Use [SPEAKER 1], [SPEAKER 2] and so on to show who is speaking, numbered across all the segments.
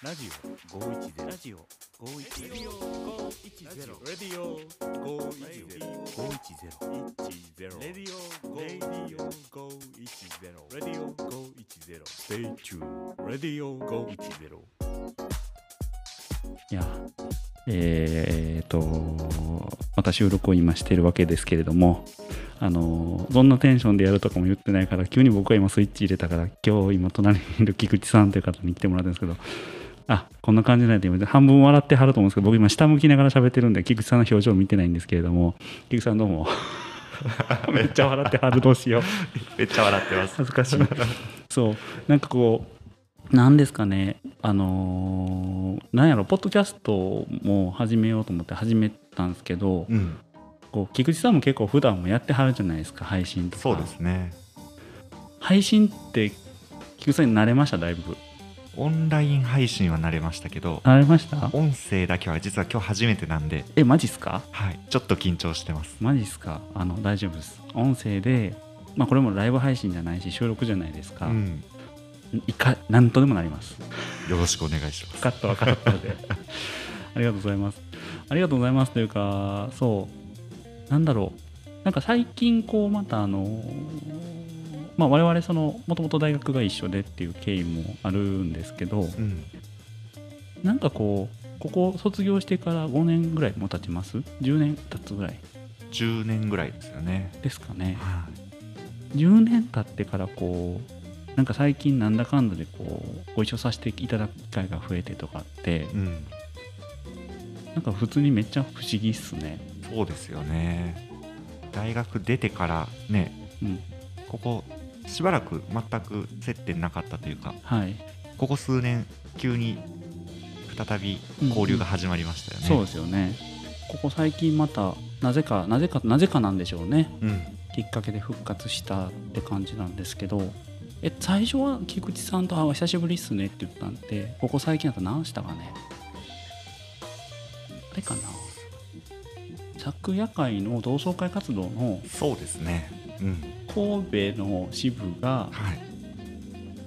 [SPEAKER 1] ラジオ510ラジオ510レディオ510レディオ510レディオ510レディオ510レディオ510 Stay tuned レディオ510
[SPEAKER 2] いや、えー、と、また収録を今してるわけですけれども、あの、どんなテンションでやるとかも言ってないから、急に僕は今スイッチ入れたから、今日今隣にいる菊池さんという方に来てもらったんですけど、あ、こんな感じなん半分笑ってはると思うんですけど、僕今下向きながら喋ってるんで、菊池さんの表情見てないんですけれども、菊池さんどうも。めっちゃ笑ってはる、どうしよう。
[SPEAKER 3] めっちゃ笑ってます。
[SPEAKER 2] 恥ずかしいそうなんかこうなんですかねあのーなんやろポッドキャストも始めようと思って始めたんですけど、
[SPEAKER 3] うん、
[SPEAKER 2] こう菊池さんも結構普段もやってはるじゃないですか配信とか
[SPEAKER 3] そうですね。
[SPEAKER 2] 配信って菊池さんに慣れました？だいぶ
[SPEAKER 3] オンライン配信は慣れましたけど、
[SPEAKER 2] 慣れました？
[SPEAKER 3] 音声だけは実は今日初めてなんで、
[SPEAKER 2] えマジっすか？
[SPEAKER 3] はい、ちょっと緊張してます。
[SPEAKER 2] マジっすか？あの大丈夫です。音声でまあこれもライブ配信じゃないし収録じゃないですか、
[SPEAKER 3] うん、
[SPEAKER 2] いかなんとでもなります。
[SPEAKER 3] よろしくお願いします。
[SPEAKER 2] カットはカットで。ありがとうございます。ありがとうございます。というかそうなんだろう。なんか最近こうまたあのまあ我々そのもともと大学が一緒でっていう経緯もあるんですけど
[SPEAKER 3] うん、
[SPEAKER 2] なんかこうここ卒業してから5年ぐらいも経ちます ?10 年経つぐらい
[SPEAKER 3] ？10年ぐらいですよね。
[SPEAKER 2] ですかね。
[SPEAKER 3] はい、
[SPEAKER 2] 10年経ってからこうなんか最近なんだかんだでこうご一緒させていただく機会が増えてとかって
[SPEAKER 3] うん、
[SPEAKER 2] なんか普通にめっちゃ不思議っすね。
[SPEAKER 3] そうですよね。大学出てからね、
[SPEAKER 2] うん。
[SPEAKER 3] ここしばらく全く接点なかったというか、
[SPEAKER 2] はい。
[SPEAKER 3] ここ数年急に再び交流が始まりましたよね。
[SPEAKER 2] そうですよね。ここ最近またなぜかなぜかなぜかなんでしょうね。
[SPEAKER 3] うん、
[SPEAKER 2] きっかけで復活したって感じなんですけどえ最初は菊池さんと「あ久しぶりっすね」って言ったんでここ最近だと何したかね。あれかな。昨夜会の同窓会活動の
[SPEAKER 3] そうですね。うん、
[SPEAKER 2] 神戸の支部が
[SPEAKER 3] は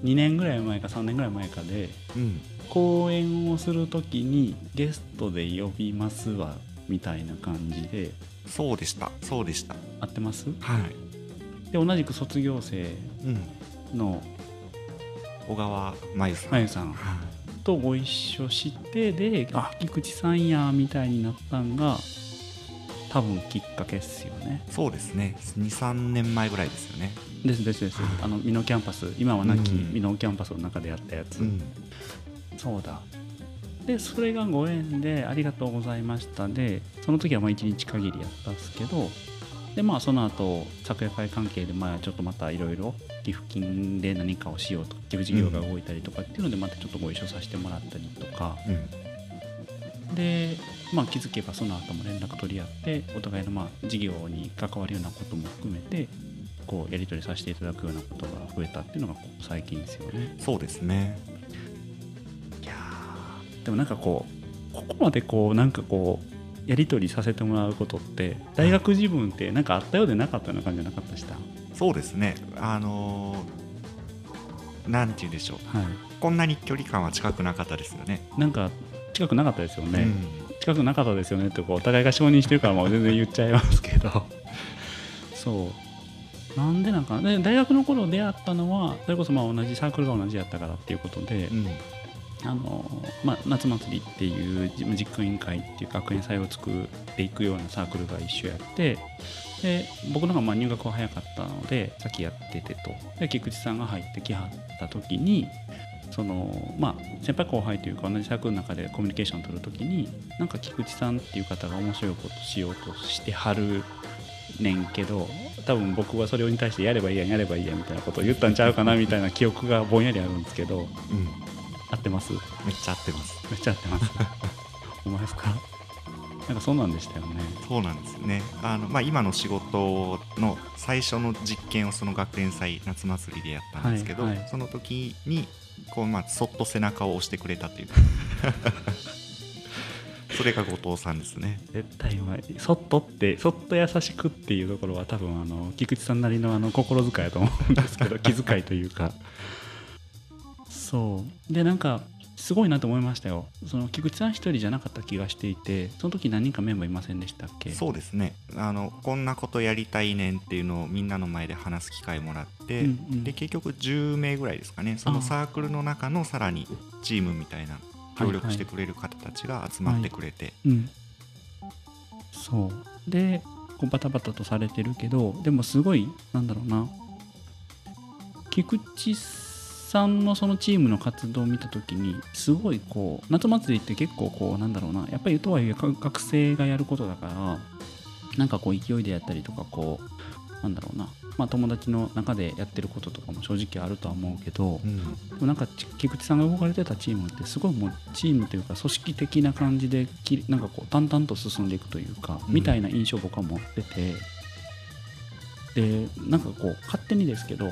[SPEAKER 3] い、
[SPEAKER 2] 2年ぐらい前か3年ぐらい前かで
[SPEAKER 3] うん、
[SPEAKER 2] 講演をする時にゲストで呼びますわみたいな感じで
[SPEAKER 3] そうでした、そうでした。
[SPEAKER 2] 合ってます？
[SPEAKER 3] はい、
[SPEAKER 2] で同じく卒業生
[SPEAKER 3] うん、
[SPEAKER 2] の
[SPEAKER 3] 小川真由さん。
[SPEAKER 2] まゆさん。
[SPEAKER 3] は
[SPEAKER 2] とご一緒してであ。菊池さんやみたいになったんが多分きっかけっすよね。
[SPEAKER 3] い、そうですね。2、3年前ぐらいですよね。
[SPEAKER 2] ですですです。
[SPEAKER 3] はい。
[SPEAKER 2] あの箕面キャンパス。今はなき
[SPEAKER 3] うん。
[SPEAKER 2] 箕面キャンパスの中でやったやつ、
[SPEAKER 3] ん、
[SPEAKER 2] そうだ。でそれがご縁でありがとうございましたでその時はまあ1日限りやったんですけどでまあその後咲耶会関係でまあちょっとまたいろいろ寄付金で何かをしようとか寄付事業が動いたりとかっていうのでまたちょっとご一緒させてもらったりとか。
[SPEAKER 3] うん、
[SPEAKER 2] で、まあ、気づけばその後も連絡取り合ってお互いのまあ事業に関わるようなことも含めてこうやり取りさせていただくようなことが増えたっていうのがここ最近ですよね。
[SPEAKER 3] そうですね。
[SPEAKER 2] いやーでもなんかこうここまでこうなんかこうやり取りさせてもらうことって大学自分ってなんかあったようでなかったような感じじゃなかったした、
[SPEAKER 3] そうですね。あのーなんて言うんでしょう。
[SPEAKER 2] はい、
[SPEAKER 3] こんなに距離感は近くなかったですよね。
[SPEAKER 2] なんか近くなかったですよね、
[SPEAKER 3] うん。
[SPEAKER 2] 近くなかったですよねってこうお互いが承認してるからもう全然言っちゃいますけど。そう。なんでなんかで大学の頃出会ったのはそれこそまあ同じサークルが同じやったからっていうことで、
[SPEAKER 3] うん。
[SPEAKER 2] あのまあ、夏祭りっていう実行委員会っていう学園祭を作っていくようなサークルが一緒やってで僕の方がまあ入学は早かったので先やっててと。で菊池さんが入ってきはった時にそのまあ先輩後輩というか同じサークルの中でコミュニケーションを取る時になんか菊池さんっていう方が面白いことしようとしてはるねんけど多分僕はそれに対してやればいいやんやればいいやんみたいなことを言ったんちゃうかなみたいな記憶がぼんやりあるんですけど
[SPEAKER 3] うん、
[SPEAKER 2] 合ってます？
[SPEAKER 3] めっちゃ合ってます。
[SPEAKER 2] めっちゃ合ってます。お前ですか？なんかそうなんでしたよね。
[SPEAKER 3] そうなんですね。あのまあ今の仕事の最初の実験をその学園祭夏祭りでやったんですけど、
[SPEAKER 2] はいはい
[SPEAKER 3] その時にこうまあそっと背中を押してくれたというか。それが後藤さんですね。
[SPEAKER 2] 絶対うまい。そっとって、そっと優しくっていうところは多分あの菊池さんなりのあの心遣いだと思うんですけど、気遣いというか。そう。で、なんかすごいなと思いましたよ。その菊池さん一人じゃなかった気がしていてその時何人かメンバーいませんでしたっけ？
[SPEAKER 3] そうですね。あのこんなことやりたいねんっていうのをみんなの前で話す機会もらって、
[SPEAKER 2] うんうん。
[SPEAKER 3] で結局10名ぐらいですかね。そのサークルの中のさらにチームみたいな協力してくれる方たちが集まってくれて、
[SPEAKER 2] うん、そう。でこうバタバタとされてるけどでもすごいなんだろうな。菊池さんのそのチームの活動を見た時にすごいこう夏祭りって結構こうなんだろうなやっぱりとはいえか学生がやることだからなんかこう勢いでやったりとかこうなんだろうなまあ友達の中でやってることとかも正直あるとは思うけど、
[SPEAKER 3] うん。
[SPEAKER 2] なんかち菊池さんが動かれてたチームってすごいもうチームというか組織的な感じできなんかこう淡々と進んでいくというか、
[SPEAKER 3] うん。
[SPEAKER 2] みたいな印象を僕は持ってて。でなんかこう勝手にですけど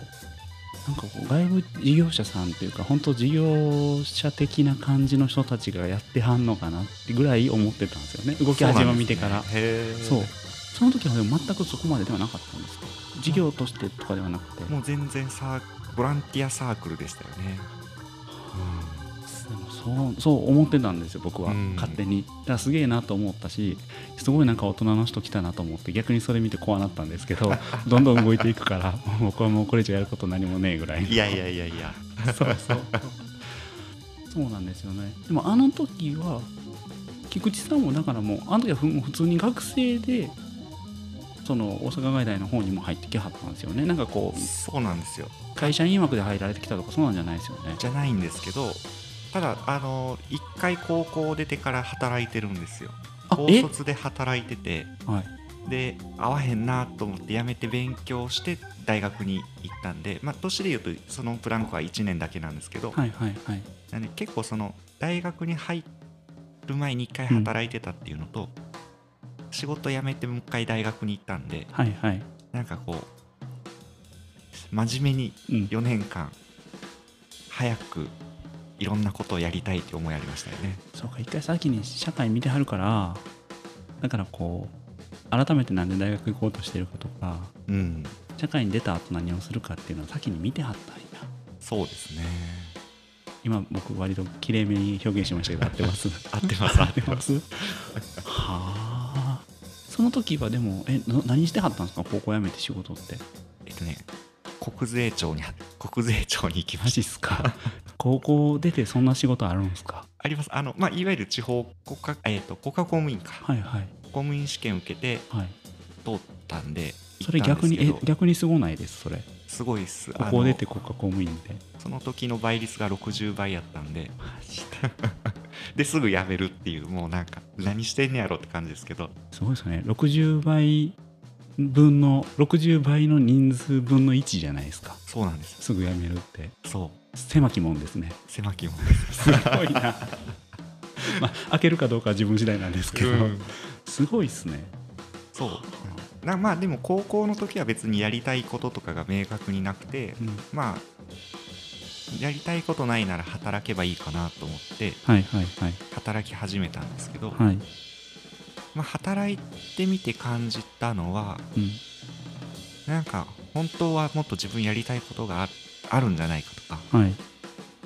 [SPEAKER 2] なんかこう外部事業者さんというか本当事業者的な感じの人たちがやってはんのかなってぐらい思ってたんですよね。動き始めを見てから。
[SPEAKER 3] そう。
[SPEAKER 2] その時はでも全くそこまでではなかったんですか事業としてとかではなくて。
[SPEAKER 3] もう全然サーボランティアサークルでしたよね、
[SPEAKER 2] でもそうそう思ってたんですよ僕は、
[SPEAKER 3] うん。
[SPEAKER 2] 勝手に。だからすげえなと思ったしすごいなんか大人の人来たなと思って逆にそれ見て怖なったんですけど どんどん動いていくから僕はもうこれ以上やること何もねえぐらい
[SPEAKER 3] いやいやいやいや。
[SPEAKER 2] そうそうそう。なんですよね。でもあの時は菊池さんもだからもうあの時はふ普通に学生でその大阪外大の方にも入ってきはったんですよね。なんかこう
[SPEAKER 3] そうなんですよ。
[SPEAKER 2] 会社員枠で入られてきたとかそうなんじゃないですよね。
[SPEAKER 3] じゃないんですけどただあの一回高校出てから働いてるんですよ。高卒で働いてて。
[SPEAKER 2] はい。
[SPEAKER 3] で合わへんなと思って辞めて勉強して大学に行ったんでまあ年でいうとそのプランクは1年だけなんですけど、
[SPEAKER 2] はいはいはい。
[SPEAKER 3] なんで結構その大学に入る前に1回働いてたっていうのと、仕事辞めてもう一回大学に行ったんで
[SPEAKER 2] はいはい。
[SPEAKER 3] なんかこう真面目に
[SPEAKER 2] うん。
[SPEAKER 3] 4年間早くいろんなことをやりたいって思いありましたよね。
[SPEAKER 2] そうか一回先に社会見てはるからだからこう改めてなんで大学行こうとしてるかとか
[SPEAKER 3] うん。
[SPEAKER 2] 社会に出た後何をするかっていうのを先に見てはったんや。
[SPEAKER 3] そうですね。
[SPEAKER 2] 今僕割ときれいめに表現しましたけど合ってます？
[SPEAKER 3] 合ってます。
[SPEAKER 2] 合ってます？はあ。その時はでもえな何してはったんですか？高校辞めて仕事って。
[SPEAKER 3] えっとね国税庁に国税庁に行きま
[SPEAKER 2] マ
[SPEAKER 3] し
[SPEAKER 2] ジっすか？高校出てそんな仕事あるんですか？
[SPEAKER 3] たあります。あの、まあ、いわゆる地方国家,、えっと国家公務員か。
[SPEAKER 2] はいはい。
[SPEAKER 3] 公務員試験受けて
[SPEAKER 2] はい。
[SPEAKER 3] 通ったんで
[SPEAKER 2] それ逆にえ逆にすごないですそれ？
[SPEAKER 3] すごいっす。
[SPEAKER 2] 高校出て国家公務員で
[SPEAKER 3] その時の倍率が60倍やったんで。
[SPEAKER 2] マジ で
[SPEAKER 3] ですぐ辞めるっていうもうなんか何してんねやろって感じですけど。
[SPEAKER 2] すごいですよね60倍分の60倍の人数分の1じゃないですか。
[SPEAKER 3] そうなんです
[SPEAKER 2] すぐ辞めるって。
[SPEAKER 3] そう
[SPEAKER 2] 狭きもんですね。
[SPEAKER 3] 狭きもんです。
[SPEAKER 2] すごいな。まあ開けるかどうかは自分次第なんですけど、
[SPEAKER 3] うん。
[SPEAKER 2] すごいっすね。
[SPEAKER 3] そう。なまあでも高校の時は別にやりたいこととかが明確になくて
[SPEAKER 2] うん。
[SPEAKER 3] まあやりたいことないなら働けばいいかなと思って働き始めたんですけど、
[SPEAKER 2] はい。
[SPEAKER 3] まあ、働いてみて感じたのは
[SPEAKER 2] うん。
[SPEAKER 3] なんか本当はもっと自分やりたいことがああるんじゃないかとか。
[SPEAKER 2] はい。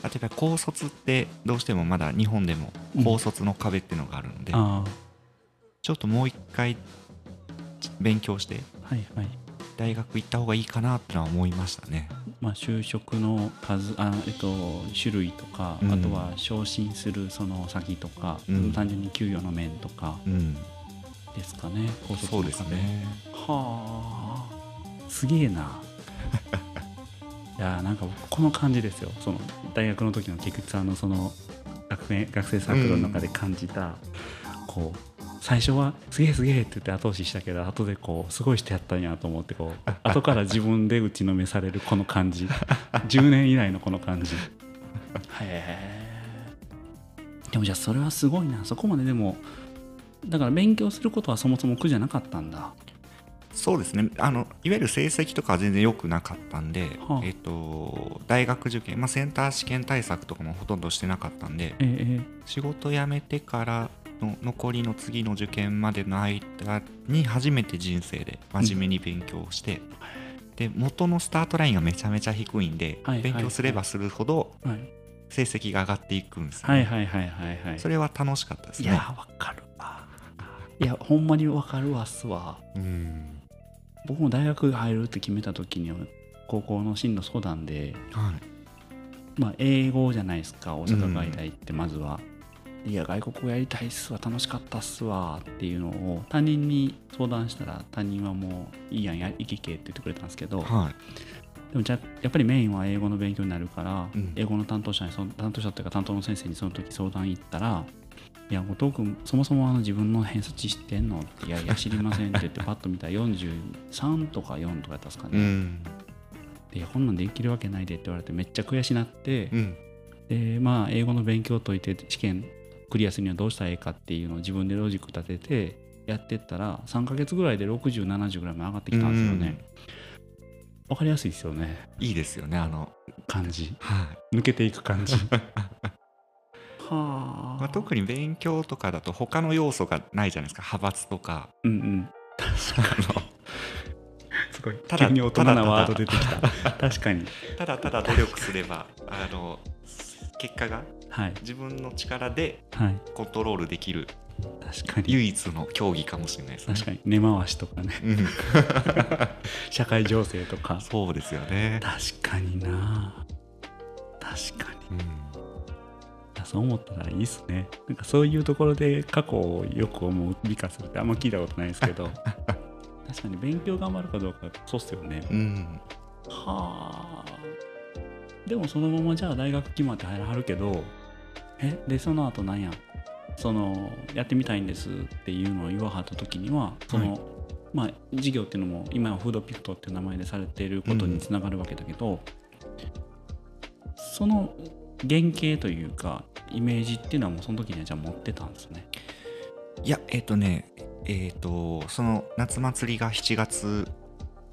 [SPEAKER 3] 例えば高卒ってどうしてもまだ日本でも高卒の壁っていうのがあるので、
[SPEAKER 2] あ
[SPEAKER 3] ちょっともう一回勉強して
[SPEAKER 2] あはいはい。
[SPEAKER 3] 大学行った方がいいかなってのは思いましたね。
[SPEAKER 2] まあ就職の数あえっと種類とか、
[SPEAKER 3] うん。
[SPEAKER 2] あとは昇進するその先とか、
[SPEAKER 3] うん。
[SPEAKER 2] 単純に給与の面とか
[SPEAKER 3] うん。
[SPEAKER 2] ですかね高卒
[SPEAKER 3] そうです
[SPEAKER 2] の壁
[SPEAKER 3] ね。
[SPEAKER 2] はあすげえな いやーなんか僕この感じですよ。その大学の時の菊池さんのその学園学生サークルの中で感じた、こう最初は「すげえすげえ」って言って後押ししたけど後でこうすごいしてやったんやと思ってこう後から自分で打ちのめされるこの感じ。10年以来のこの感じ。へえでもじゃあそれはすごいな。そこまででもだから勉強することはそもそも苦じゃなかったんだ
[SPEAKER 3] そうですね。あのいわゆる成績とかは全然良くなかったんで、
[SPEAKER 2] はあ。
[SPEAKER 3] えっと大学受験、まあ、センター試験対策とかもほとんどしてなかったんで
[SPEAKER 2] ええ
[SPEAKER 3] 仕事辞めてからの残りの次の受験までの間に初めて人生で真面目に勉強して、で元のスタートラインがめちゃめちゃ低いんで、
[SPEAKER 2] はいはいはい。
[SPEAKER 3] 勉強すればするほど
[SPEAKER 2] はい。
[SPEAKER 3] 成績が上がっていくんですよ、ね。
[SPEAKER 2] はいはいはいはいはい。
[SPEAKER 3] それは楽しかったですね。
[SPEAKER 2] いやわかる。わいやほんまにわかるわっすわ。
[SPEAKER 3] うん。
[SPEAKER 2] 僕も大学入るって決めた時には高校の進路相談で
[SPEAKER 3] はい。
[SPEAKER 2] まあ英語じゃないですか大阪外大ってまずは、いや外国語やりたいっすわ楽しかったっすわっていうのを他人に相談したら他人はもういいやんや行けけって言ってくれたんですけど
[SPEAKER 3] はい。
[SPEAKER 2] でもじゃあやっぱりメインは英語の勉強になるから、
[SPEAKER 3] うん。
[SPEAKER 2] 英語の担当者にその担当者っていうか担当の先生にその時相談行ったら「いや後藤君そもそもあの自分の偏差値知ってんの?」って「いやいや知りません」って言ってパッと見たら43とか4とかやったんですかね、
[SPEAKER 3] うん。
[SPEAKER 2] でこんなんできるわけないでって言われてめっちゃ悔しなって、
[SPEAKER 3] うん。
[SPEAKER 2] でまあ英語の勉強を解いて試験クリアするにはどうしたらいいかっていうのを自分でロジック立ててやってったら3ヶ月ぐらいで6070ぐらいまで上がってきたんですよね。わかりやすいですよね。
[SPEAKER 3] いいですよねあの。
[SPEAKER 2] 感じ。
[SPEAKER 3] はい。
[SPEAKER 2] 抜けていく感じ はあ、
[SPEAKER 3] まあ、特に勉強とかだと他の要素がないじゃないですか。派閥とか。
[SPEAKER 2] うんうん。
[SPEAKER 3] あの
[SPEAKER 2] すごい。
[SPEAKER 3] ただ
[SPEAKER 2] 急に大人なワード出てきた。確かに。
[SPEAKER 3] ただただ努力すればあの結果が
[SPEAKER 2] はい。
[SPEAKER 3] 自分の力で
[SPEAKER 2] はい。
[SPEAKER 3] コントロールできる。
[SPEAKER 2] 確かに。
[SPEAKER 3] 唯一の競技かもしれないですね。
[SPEAKER 2] 確かに。根回しとかね。
[SPEAKER 3] うん、
[SPEAKER 2] 社会情勢とか。
[SPEAKER 3] そうですよね、
[SPEAKER 2] 確かにな。確かに。
[SPEAKER 3] うん、
[SPEAKER 2] いやそう思ったらいいっすね。なんかそういうところで過去をよく思う美化するってあんま聞いたことないですけど。確かに勉強頑張るかどうかそうっすよね。
[SPEAKER 3] うん、
[SPEAKER 2] はあ。でもそのままじゃあ大学決まって入らはるけどえでその後なんや？そのやってみたいんですっていうのを言わはった時にはその、
[SPEAKER 3] はい。
[SPEAKER 2] まあ事業っていうのも今はフードピクトっていう名前でされていることにつながるわけだけど、その原型というかイメージっていうのはもうその時にはじゃあ持ってたんですね。
[SPEAKER 3] いやえっ、とねえっ、とその夏祭りが7月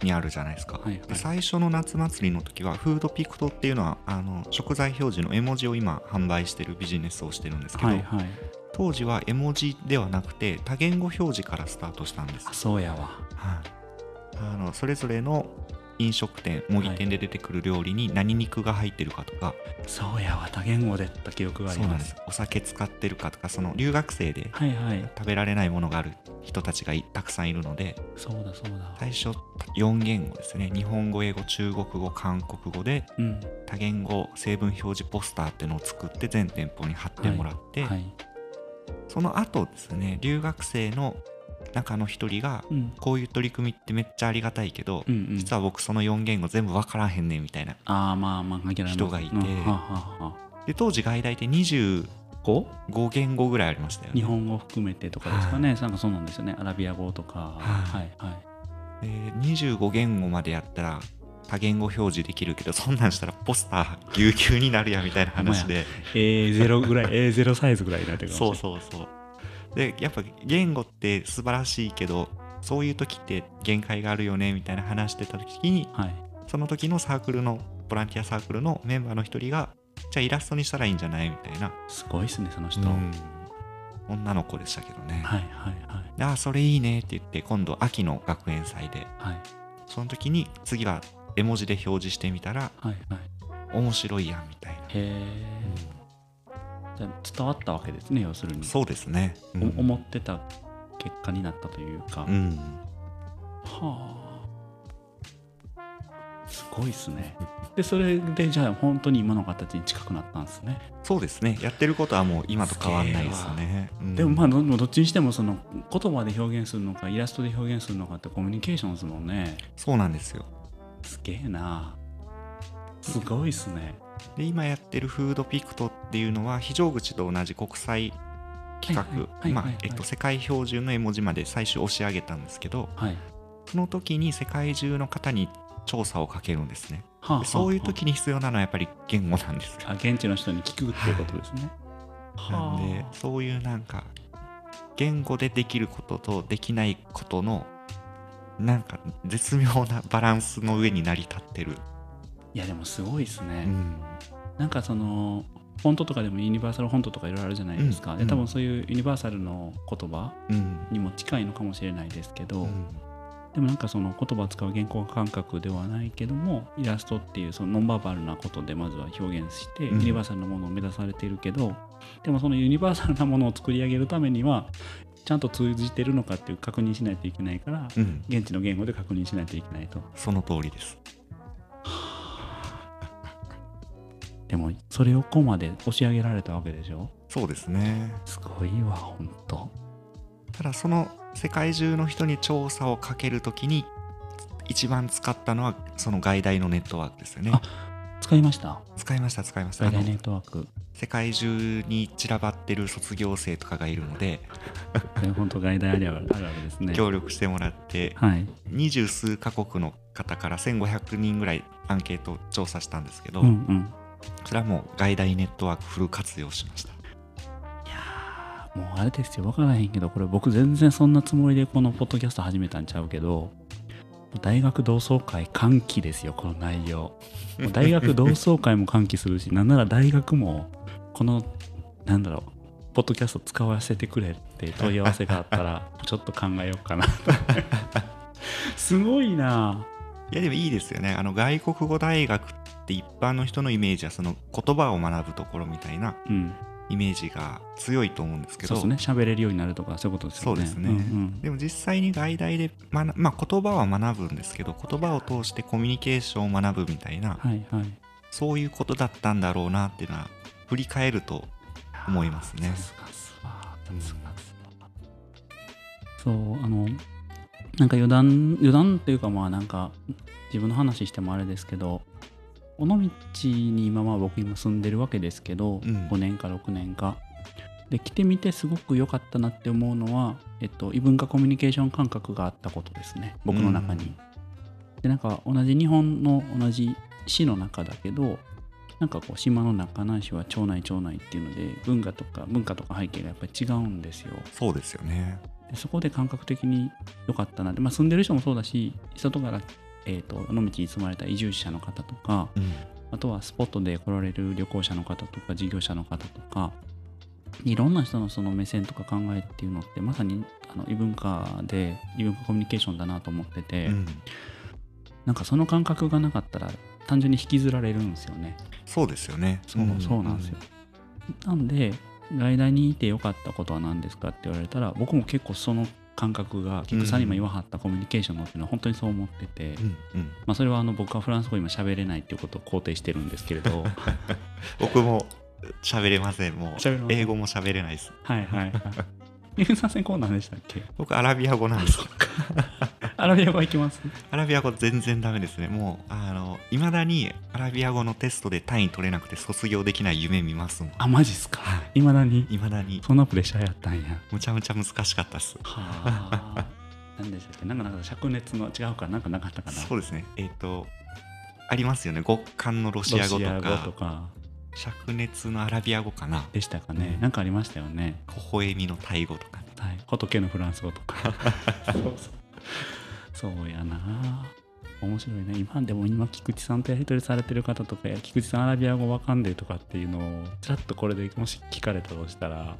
[SPEAKER 3] にあるじゃないですか、
[SPEAKER 2] はいはい。
[SPEAKER 3] で最初の夏祭りの時はフードピクトっていうのはあの食材表示の絵文字を今販売してるビジネスをしてるんですけど、
[SPEAKER 2] はいはい。
[SPEAKER 3] 当時は絵文字ではなくて多言語表示からスタートしたんです
[SPEAKER 2] あそうやわ。
[SPEAKER 3] はい、あのそれぞれの飲食店模擬店で出てくる料理に何肉が入ってるかとか、
[SPEAKER 2] そうやわ多言語でやった記憶がありま
[SPEAKER 3] そうなんです。すお酒使ってるかとかその留学生で
[SPEAKER 2] はいはい。
[SPEAKER 3] 食べられないものがある人たちがいたくさんいるので。
[SPEAKER 2] そうだそうだ。
[SPEAKER 3] 最初4言語ですね。日本語英語中国語韓国語で
[SPEAKER 2] うん。
[SPEAKER 3] 多言語成分表示ポスターっていうのを作って全店舗に貼ってもらって、
[SPEAKER 2] はい。
[SPEAKER 3] その後ですね留学生の中の一人が
[SPEAKER 2] うん。
[SPEAKER 3] こういう取り組みってめっちゃありがたいけど、
[SPEAKER 2] うんうん。
[SPEAKER 3] 実は僕その4言語全部分からへんねんみたいな
[SPEAKER 2] ああまあまあ限られます
[SPEAKER 3] 人がいて。で当時外大って25
[SPEAKER 2] こ
[SPEAKER 3] 言語ぐらいありましたよね。
[SPEAKER 2] 日本語含めてとかですかね、なんかそうなんですよね。アラビア語とか。
[SPEAKER 3] は
[SPEAKER 2] はいはい。
[SPEAKER 3] で25言語までやったら多言語表示できるけどそんなんしたらポスターぎゅうぎゅうになるやみたいな話で。
[SPEAKER 2] A0 ぐらい A0 サイズぐらいになってくるか
[SPEAKER 3] そうそうそうでやっぱ言語って素晴らしいけどそういう時って限界があるよねみたいな話してた時に
[SPEAKER 2] はい。
[SPEAKER 3] その時のサークルのボランティアサークルのメンバーの一人がじゃあイラストにしたらいいんじゃないみたいな、
[SPEAKER 2] すごいっすねその人、
[SPEAKER 3] うん。女の子でしたけどね、
[SPEAKER 2] はいはいはい。
[SPEAKER 3] でああそれいいねって言って今度秋の学園祭で。
[SPEAKER 2] はい。
[SPEAKER 3] その時に次は絵文字で表示してみたら
[SPEAKER 2] はいはい。
[SPEAKER 3] 面白いやんみたいな、
[SPEAKER 2] へえじゃあ伝わったわけですね要するに、
[SPEAKER 3] そうですね、うん。
[SPEAKER 2] お思ってた結果になったというか、
[SPEAKER 3] うん。
[SPEAKER 2] はあ。すごいっすね。でそれでじゃあ本当に今の形に近くなったんですね、
[SPEAKER 3] そうですね。やってることはもう今と変わんないですよね、うん。
[SPEAKER 2] でもまあどどっちにしてもその言葉で表現するのかイラストで表現するのかってコミュニケーションですもんね。
[SPEAKER 3] そうなんですよ。
[SPEAKER 2] すげえな。すごいっすね
[SPEAKER 3] で今やってるフードピクトっていうのは非常口と同じ国際企画世界標準の絵文字まで最終押し上げたんですけど
[SPEAKER 2] はい。
[SPEAKER 3] その時に世界中の方に調査をかけるんですね。
[SPEAKER 2] はあはあ
[SPEAKER 3] でそういう時に必要なのはやっぱり言語なんですよ。
[SPEAKER 2] あ。現地の人に聞くっていうことですね、
[SPEAKER 3] なんでそういうなんか言語でできることとできないことのなんか絶妙なバランスの上に成り立ってる、
[SPEAKER 2] いやでもすごいですね、
[SPEAKER 3] うん
[SPEAKER 2] なんかそのフォントとかでもユニバーサルフォントとかいろいろあるじゃないですか、
[SPEAKER 3] うん。
[SPEAKER 2] で多分そういうユニバーサルの言葉
[SPEAKER 3] うん。
[SPEAKER 2] にも近いのかもしれないですけど、
[SPEAKER 3] うん。
[SPEAKER 2] でもなんかその言葉を使う原稿感覚ではないけどもイラストっていうそのノンバーバルなことでまずは表現してユ
[SPEAKER 3] うん。
[SPEAKER 2] ニバーサルなものを目指されているけど、でもそのユニバーサルなものを作り上げるためにはちゃんと通じてるのかっていう確認しないといけないから
[SPEAKER 3] うん。
[SPEAKER 2] 現地の言語で確認しないといけないと。
[SPEAKER 3] その通りです
[SPEAKER 2] でもそれをここまで押し上げられたわけでしょ？
[SPEAKER 3] そうですね。
[SPEAKER 2] すごいわほんと。
[SPEAKER 3] ただその世界中の人に調査をかけるときに一番使ったのはその外大のネットワークですよね。
[SPEAKER 2] あ使いました？
[SPEAKER 3] 使いました使いました。
[SPEAKER 2] 外大ネットワーク。
[SPEAKER 3] 世界中に散らばってる卒業生とかがいるので。
[SPEAKER 2] 本当外大あるあるあるあるですね。
[SPEAKER 3] 協力してもらって
[SPEAKER 2] はい。
[SPEAKER 3] 二十数カ国の方から1500人ぐらいアンケート調査したんですけど、
[SPEAKER 2] うんうん
[SPEAKER 3] それはもう外大ネットワークフル活用しました。
[SPEAKER 2] いやーもうあれですよ。分からへんけどこれ僕全然そんなつもりでこのポッドキャスト始めたんちゃうけど大学同窓会歓喜ですよこの内容。大学同窓会も歓喜するしなんなら大学もこのなんだろうポッドキャスト使わせてくれって問い合わせがあったら ちょっと考えようかなすごいな。い
[SPEAKER 3] やでもいいですよね。あの外国語大学って一般の人のイメージはその言葉を学ぶところみたいな
[SPEAKER 2] うん。
[SPEAKER 3] イメージが強いと思うんですけど
[SPEAKER 2] そうですね。喋れるようになるとかそういうことですよね。
[SPEAKER 3] そうですね。
[SPEAKER 2] んうん
[SPEAKER 3] でも実際に外大で学、まあ、言葉は学ぶんですけど言葉を通してコミュニケーションを学ぶみたいな
[SPEAKER 2] はいはい。
[SPEAKER 3] そういうことだったんだろうなっていうのは振り返ると思いますね。
[SPEAKER 2] そうあのなんか余談余談っていうかまあなんか自分の話してもあれですけど尾道に今まあ僕今住んでるわけですけど、
[SPEAKER 3] うん。
[SPEAKER 2] 5年か6年か。で来てみてすごく良かったなって思うのは、えっと、異文化コミュニケーション感覚があったことですね。僕の中に、でなんか同じ日本の同じ市の中だけどなんかこう島の中南市は町内町内っていうので文化とか文化とか背景がやっぱり違うんですよ。
[SPEAKER 3] そうですよね。
[SPEAKER 2] でそこで感覚的に良かったなって、まあ、住んでる人もそうだし外から、えー、と尾道に住まれた移住者の方とか
[SPEAKER 3] うん。
[SPEAKER 2] あとはスポットで来られる旅行者の方とか事業者の方とかいろんな人のその目線とか考えっていうのってまさにあの異文化で異文化コミュニケーションだなと思ってて、
[SPEAKER 3] うん。
[SPEAKER 2] なんかその感覚がなかったら単純に引きずられるんですよね。
[SPEAKER 3] そうですよね。
[SPEAKER 2] そうそうなんですよ。なんで外大にいてよかったことは何ですかって言われたら僕も結構その感覚が菊さんにも言わはったコミュニケーションのっていうのは本当にそう思ってて、
[SPEAKER 3] うんうん。
[SPEAKER 2] まあ、それはあの僕はフランス語今喋れないっていうことを肯定してるんですけれど。
[SPEAKER 3] 僕も喋れません。もう英語も喋れないです。
[SPEAKER 2] はいはいはい。ユーザー戦コーナーでしたっけ？
[SPEAKER 3] 僕アラビア語なんです
[SPEAKER 2] アラビア語いきます
[SPEAKER 3] アラビア語全然ダメですね。もうあのいまだにアラビア語のテストで単位取れなくて卒業できない夢見ますもん。
[SPEAKER 2] あマジっすか？
[SPEAKER 3] はい。
[SPEAKER 2] いまだに？
[SPEAKER 3] いまだに。
[SPEAKER 2] そんなプレッシャーやったんや。
[SPEAKER 3] むちゃむちゃ難しかったっす。
[SPEAKER 2] はあ。何でしたっけ？なんかなんか灼熱の違うかな？んかなかったかな？
[SPEAKER 3] そうですね。えっ、とありますよね。極寒のロシア語とか。
[SPEAKER 2] とか。
[SPEAKER 3] 灼熱のアラビア語かな？
[SPEAKER 2] でしたかね、
[SPEAKER 3] うん。
[SPEAKER 2] なんかありましたよね。
[SPEAKER 3] 微笑みのタイ語とかね。
[SPEAKER 2] はい、仏のフランス語とか。そうそうそうやな。面白いね。今でも今菊池さんとやり取りされてる方とか菊池さんアラビア語わかんでとかっていうのをちらっとこれでもし聞かれたとしたら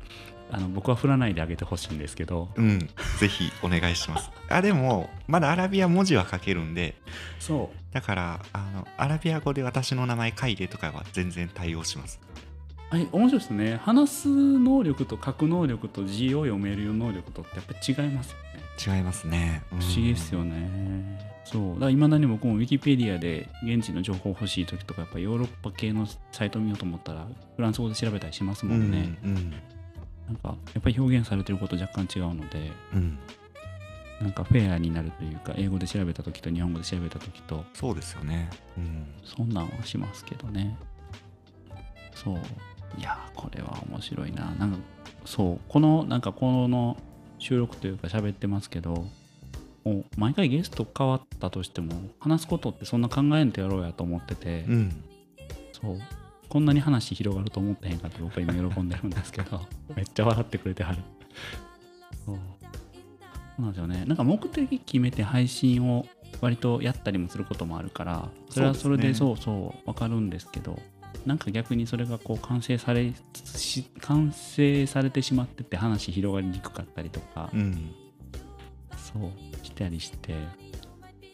[SPEAKER 2] あの僕は振らないであげてほしいんですけど。
[SPEAKER 3] うん。ぜひお願いします。あでもまだアラビア文字は書けるんで。
[SPEAKER 2] そう。
[SPEAKER 3] だからあのアラビア語で私の名前書いてとかは全然対応します。
[SPEAKER 2] はい、面白いですね。話す能力と書く能力と字を読める能力とってやっぱり違いますよね
[SPEAKER 3] 違いますね
[SPEAKER 2] 不思議ですよね。そう。だからいまだに僕もウィキペディアで現地の情報欲しい時とか、やっぱヨーロッパ系のサイト見ようと思ったら、フランス語で調べたりします
[SPEAKER 3] うん
[SPEAKER 2] もんね。
[SPEAKER 3] うん
[SPEAKER 2] なんか、やっぱり表現されてること若干違うので、
[SPEAKER 3] うん
[SPEAKER 2] なんかフェアになるというか、英語で調べた時と日本語で調べた時と、
[SPEAKER 3] そうですよねうん
[SPEAKER 2] そんなんはしますけどね。そう。いやー、これは面白いな。なんか、そう。この、なんかこの収録というか喋ってますけど、もう毎回ゲスト変わったとしても、話すことってそんな考えんとやろうやと思ってて、
[SPEAKER 3] うん
[SPEAKER 2] そう。こんなに話広がると思ってへんかって僕は今喜んでるんですけど、めっちゃ笑ってくれてはる。そう。そうなんですよね。なんか目的決めて配信を割とやったりもすることもあるから、それはそれで
[SPEAKER 3] そ
[SPEAKER 2] そうそうわかるんですけど、なんか逆にそれがこう完成されし完成されてしまってて話広がりにくかったりとか、
[SPEAKER 3] うん。
[SPEAKER 2] そうしてたりして、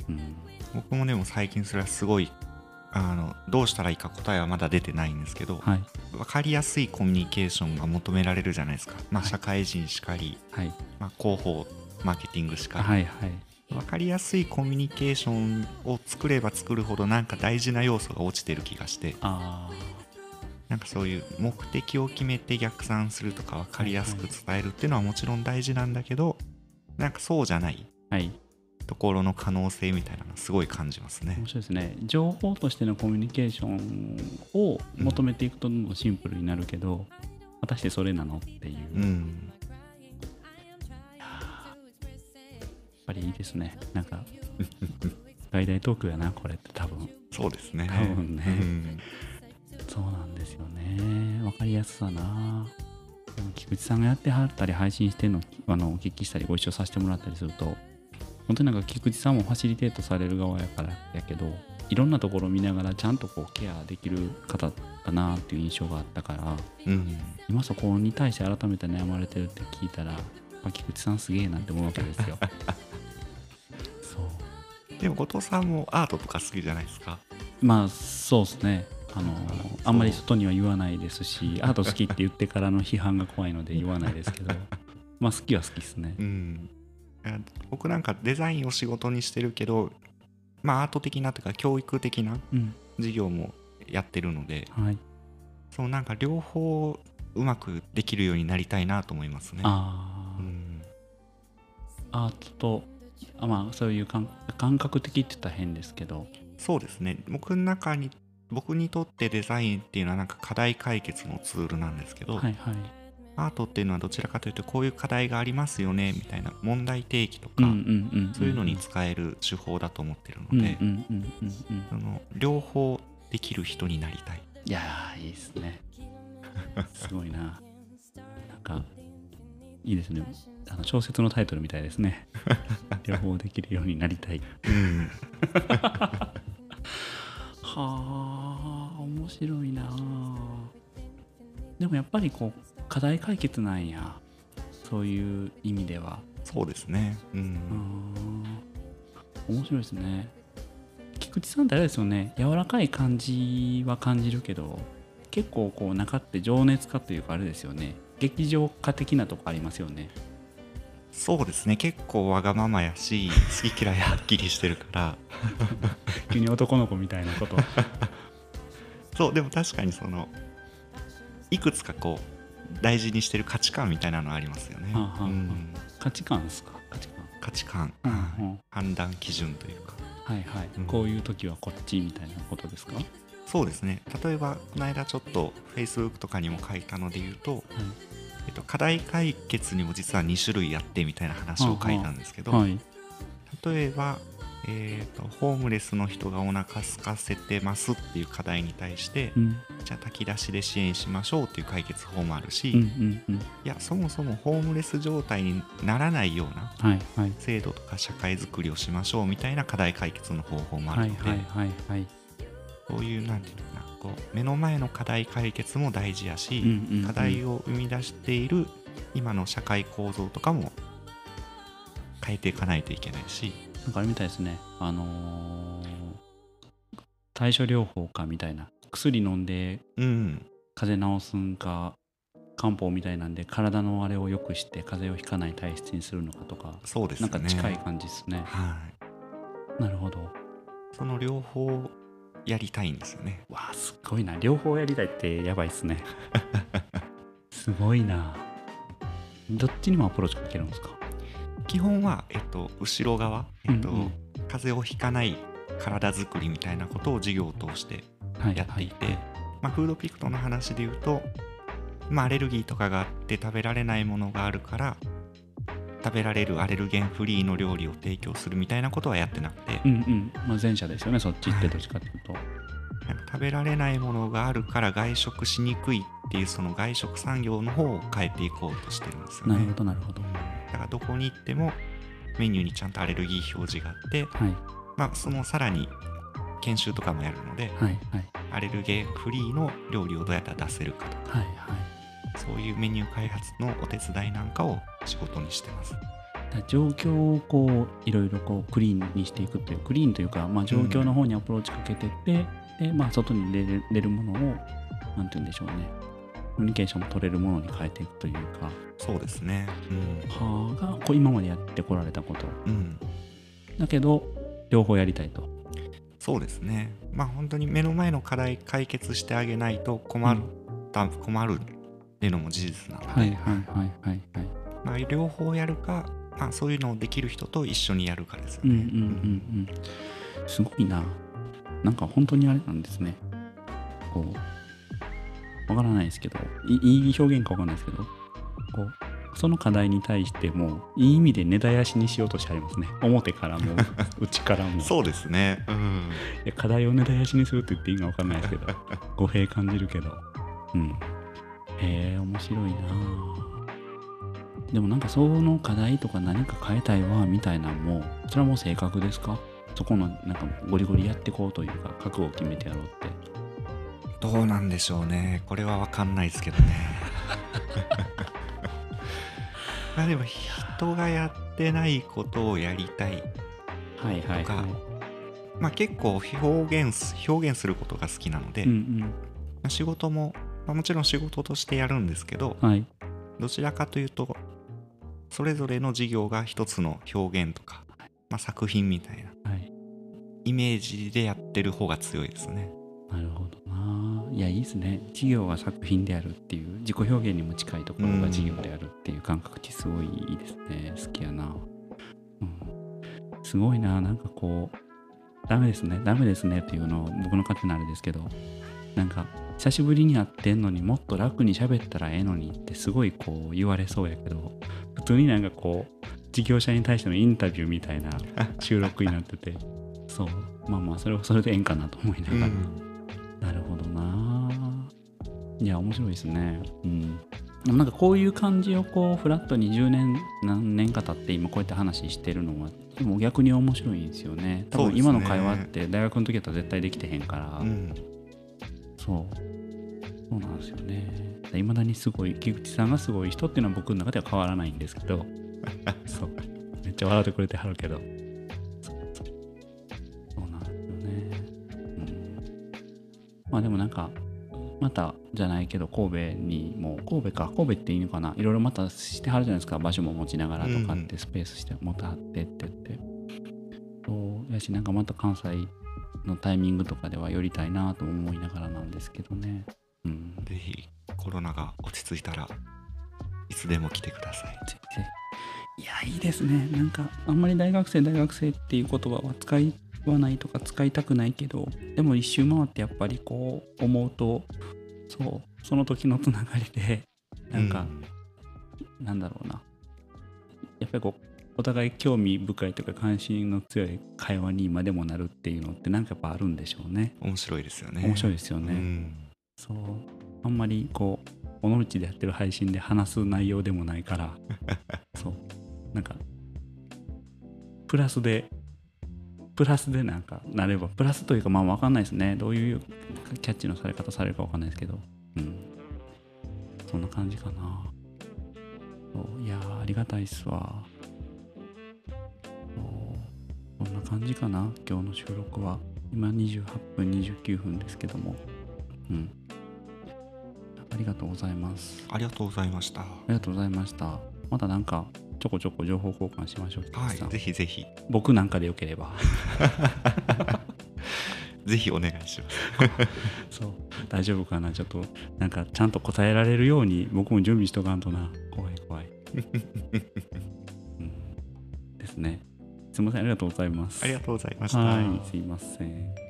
[SPEAKER 2] うん、
[SPEAKER 3] 僕もでも最近それはすごいあのどうしたらいいか答えはまだ出てないんですけど、
[SPEAKER 2] はい。
[SPEAKER 3] 分かりやすいコミュニケーションが求められるじゃないですか、まあ、
[SPEAKER 2] はい。
[SPEAKER 3] 社会人しかり、
[SPEAKER 2] はい。
[SPEAKER 3] まあ、広報マーケティングしかり、
[SPEAKER 2] はいはい
[SPEAKER 3] 分かりやすいコミュニケーションを作れば作るほどなんか大事な要素が落ちてる気がして。
[SPEAKER 2] あ
[SPEAKER 3] なんかそういう目的を決めて逆算するとか分かりやすく伝えるっていうのはもちろん大事なんだけどなんかそうじゃない
[SPEAKER 2] あはい。
[SPEAKER 3] ところの可能性みたいなのすごい感じますね。
[SPEAKER 2] 面。白いですね。情報としてのコミュニケーションを求めていくとどんどんシンプルになるけど、果たしてそれなのっていう、
[SPEAKER 3] うん、
[SPEAKER 2] ぱりいいですね。なんか 外大トークやなこれって多分。
[SPEAKER 3] そうですね。
[SPEAKER 2] 多分ね。
[SPEAKER 3] うん。
[SPEAKER 2] そうなんですよね。わかりやすさな。菊池さんがやってはったり配信してるのあのお聞きしたりご一緒させてもらったりすると本当になんか菊池さんもファシリテートされる側やからやけどいろんなところを見ながらちゃんとこうケアできる方だなっていう印象があったから
[SPEAKER 3] うん。
[SPEAKER 2] 今そこに対して改めて悩まれてるって聞いたら菊池さんすげえなって思うわけですよ
[SPEAKER 3] でも後藤さんもアートとか好きじゃないですか？
[SPEAKER 2] まあそうですね。あのあんまり外には言わないですしアート好きって言ってからの批判が怖いので言わないですけど まあ好きは好きですね。
[SPEAKER 3] うん、僕なんかデザインを仕事にしてるけど、まあ、アート的なというか教育的な
[SPEAKER 2] うん。
[SPEAKER 3] 授業もやってるので
[SPEAKER 2] はい。
[SPEAKER 3] そうなんか両方うまくできるようになりたいなと思いますね。
[SPEAKER 2] あー、
[SPEAKER 3] うん、
[SPEAKER 2] アートとあまあそういう感感覚的って言ったら変ですけど。
[SPEAKER 3] そうですね。僕の中に僕にとってデザインっていうのはなんか課題解決のツールなんですけど、
[SPEAKER 2] はいはい。
[SPEAKER 3] アートっていうのはどちらかというとこういう課題がありますよねみたいな問題提起とか、そういうのに使える手法だと思ってる
[SPEAKER 2] うん
[SPEAKER 3] ので、両方できる人になりたい。
[SPEAKER 2] いやーいいですね。すごいな。なんかいいですね。あの小説のタイトルみたいですね。両方できるようになりたい。
[SPEAKER 3] うん。
[SPEAKER 2] はあ面白いな。でもやっぱりこう課題解決なんや。そういう意味では。
[SPEAKER 3] そうですね。う。
[SPEAKER 2] うんん面白いですね。菊池さんってあれですよね。柔らかい感じは感じるけど結構こう中って情熱家というかあれですよね劇場家的なとこありますよね。
[SPEAKER 3] そうですね。結構わがままやし、好き嫌いはっきりしてるから。
[SPEAKER 2] 急に男の子みたいなこと。
[SPEAKER 3] そう、でも確かにその、いくつかこう、大事にしてる価値観みたいなのありますよね。
[SPEAKER 2] はあはあはあ。
[SPEAKER 3] うん。
[SPEAKER 2] 価値観ですか？価値観。
[SPEAKER 3] 価値観、
[SPEAKER 2] うんうん。
[SPEAKER 3] 判断基準というか。
[SPEAKER 2] はいはい、
[SPEAKER 3] うん。
[SPEAKER 2] こういう時はこっちみたいなことですか、はい、
[SPEAKER 3] そうですね。例えば、この間ちょっと Facebook とかにも書いたので言うと、えっと、課題解決にも実は2種類あってみたいな話を書いたんですけど、
[SPEAKER 2] はい。
[SPEAKER 3] 例えば、えーとホームレスの人がお腹空かせてますっていう課題に対して、
[SPEAKER 2] うん。
[SPEAKER 3] じゃあ炊き出しで支援しましょうっていう解決法もあるし、
[SPEAKER 2] うんう
[SPEAKER 3] い
[SPEAKER 2] んうん。
[SPEAKER 3] やそもそもホームレス状態にならないような制度とか社会づくりをしましょうみたいな課題解決の方法もあ
[SPEAKER 2] はい
[SPEAKER 3] るので、
[SPEAKER 2] はいはいはい
[SPEAKER 3] そういうなんていうのかなこう目の前の課題解決も大事やし、
[SPEAKER 2] うんうんうん。
[SPEAKER 3] 課題を生み出している今の社会構造とかも変えていかないといけないし、
[SPEAKER 2] なんかあれみたいですね。あのー対処療法かみたいな。薬飲んで
[SPEAKER 3] うん、
[SPEAKER 2] 風邪治すんか漢方みたいなんで体のあれを良くして風邪をひかない体質にするのかとか
[SPEAKER 3] そうですね。
[SPEAKER 2] なんか近い感じですね。
[SPEAKER 3] はい。
[SPEAKER 2] なるほど。
[SPEAKER 3] その両方やりたいんですよね。
[SPEAKER 2] わあすごいな。両方やりたいってやばいっすね。すごいな。どっちにもアプローチかけるんですか？
[SPEAKER 3] 基本は、えっと、後ろ側、えっと
[SPEAKER 2] うんうん。
[SPEAKER 3] 風邪をひかない体づくりみたいなことを授業を通して
[SPEAKER 2] はい
[SPEAKER 3] やっていて、
[SPEAKER 2] はい
[SPEAKER 3] まあ、フードピクトの話で言うと、まあ、アレルギーとかがあって食べられないものがあるから食べられるアレルゲンフリーの料理を提供するみたいなことはやってなくて、
[SPEAKER 2] うんうん。まあ前者ですよねそっちってどっちかっていうと。
[SPEAKER 3] なんか食べられないものがあるから外食しにくいっていうその外食産業の方を変えていこうとしてるんですよね。
[SPEAKER 2] なるほどなるほど。
[SPEAKER 3] だからどこに行ってもメニューにちゃんとアレルギー表示があって、
[SPEAKER 2] はい。
[SPEAKER 3] まあ、そのさらに研修とかもやるので
[SPEAKER 2] はいはい。
[SPEAKER 3] アレルゲンフリーの料理をどうやったら出せるかとか。
[SPEAKER 2] はいはい
[SPEAKER 3] そういうメニュー開発のお手伝いなんかを仕事にしてます。
[SPEAKER 2] 状況をこういろいろこうクリーンにしていくというクリーンというか、まあ、状況の方にアプローチかけてって、でまあ、外に出る出るものをなんて言うんでしょうね。コミュニケーションも取れるものに変えていくというか。
[SPEAKER 3] そうですね。うん。
[SPEAKER 2] はがこう今までやってこられたこと。
[SPEAKER 3] うん。
[SPEAKER 2] だけど両方やりたいと。
[SPEAKER 3] そうですね。まあ本当に目の前の課題解決してあげないと困る、た困るっていうのも事実なので、
[SPEAKER 2] はいはいはいはいはい。
[SPEAKER 3] まあ、両方やるか、まあ、そういうのをできる人と一緒にやるかですよね。
[SPEAKER 2] うんうんうんうん。すごいな。なんか本当にあれなんですね。こう、わからないですけど、いいい表現かわかんないですけど、こう、その課題に対しても、いい意味で根絶やしにしようとしてありますね。表からも、内からも。
[SPEAKER 3] そうですね。うん。
[SPEAKER 2] いや課題を根絶やしにするって言っていいかわかんないですけど、語弊感じるけど。うん。へえ、面白いなでもなんかその課題とか何か変えたいわみたいなんも、それはもう性格ですか？そこのなんかゴリゴリやってこうというか、覚悟を決めてやろうって。
[SPEAKER 3] どうなんでしょうね。これはわかんないですけどね。まあでも人がやってないことをやりたい。
[SPEAKER 2] はいはい
[SPEAKER 3] とか
[SPEAKER 2] はい。
[SPEAKER 3] まあ結構表現す表現することが好きなので、
[SPEAKER 2] うん
[SPEAKER 3] まあ仕事も、まあ、もちろん仕事としてやるんですけど、
[SPEAKER 2] うん。はい。
[SPEAKER 3] どちらかというとそれぞれの事業が一つの表現とか、まあ、作品みたいな
[SPEAKER 2] はい。
[SPEAKER 3] イメージでやってる方が強いですね。
[SPEAKER 2] なるほどな。いや、いいですね。事業が作品であるっていう、自己表現にも近いところが事業であるっていう感覚ってすごいいいですね。好きやな。うん。すごいな。なんかこう、ダメですね。ダメですねっていうのを僕の勝手なあれですけど、なんか、久しぶりに会ってんのにもっと楽に喋ったらええのにってすごいこう言われそうやけど、普通になんかこう、事業者に対してのインタビューみたいな 収録になってて、そう。まあまあ、それはそれでええんかなと思いながら。なるほどな。いや面白いですね。うん。でもなんかこういう感じをこうフラットに10年何年か経って今こうやって話してるのはでも逆に面白いんですよね。多分今の会話って大学の時だったら絶対できてへんから、
[SPEAKER 3] うん
[SPEAKER 2] そう。そうなんですよね。いまだにすごい木口さんがすごい人っていうのは僕の中では変わらないんですけど。そう。めっちゃ笑ってくれてはるけど。そうなんですよね。うん。まあでもなんかまたじゃないけど神戸にも神戸か。神戸っていいのかな。いろいろまたしてはるじゃないですか。場所も持ちながらとかっ
[SPEAKER 3] うん
[SPEAKER 2] てスペースして持ってはってって言って。そう。やしなんかまた関西のタイミングとかでは寄りたいなとも思いながらなんですけどね。うん。
[SPEAKER 3] ぜひコロナが落ち着いたらいつでも来てください。
[SPEAKER 2] いやいいですね。なんかあんまり大学生大学生っていう言葉は使いはないとか使いたくないけどでも一周回ってやっぱりこう思うとそうその時のつながりでなんか、なんだろうな。やっぱりこうお互い興味深いというか関心の強い会話に今でもなるっていうのってなんかやっぱあるんでしょうね。
[SPEAKER 3] うん面白いですよね。
[SPEAKER 2] 面白いですよね、
[SPEAKER 3] うん。
[SPEAKER 2] そう。あんまりこう尾道でやってる配信で話す内容でもないから。そう。なんかプラスでプラスでなんかなればプラスというかまあ分かんないですね。どういうキャッチのされ方されるか分かんないですけど。うん。そんな感じかな。そう。いやーありがたいっすわ感じかな今日の収録は。今28分29分ですけども。うん。ありがとうございます。
[SPEAKER 3] ありがとうございました。
[SPEAKER 2] ありがとうございました。またなんかちょこちょこ情報交換しましょう。
[SPEAKER 3] はいぜひぜひ、
[SPEAKER 2] 僕なんかでよければ。
[SPEAKER 3] ぜひお願いします。
[SPEAKER 2] そう。大丈夫かな？ちょっとなんかちゃんと答えられるように僕も準備しとかんとな。怖い怖い、うん、ですねすいませんありがとうございます
[SPEAKER 3] ありがとうございました。
[SPEAKER 2] はいすいません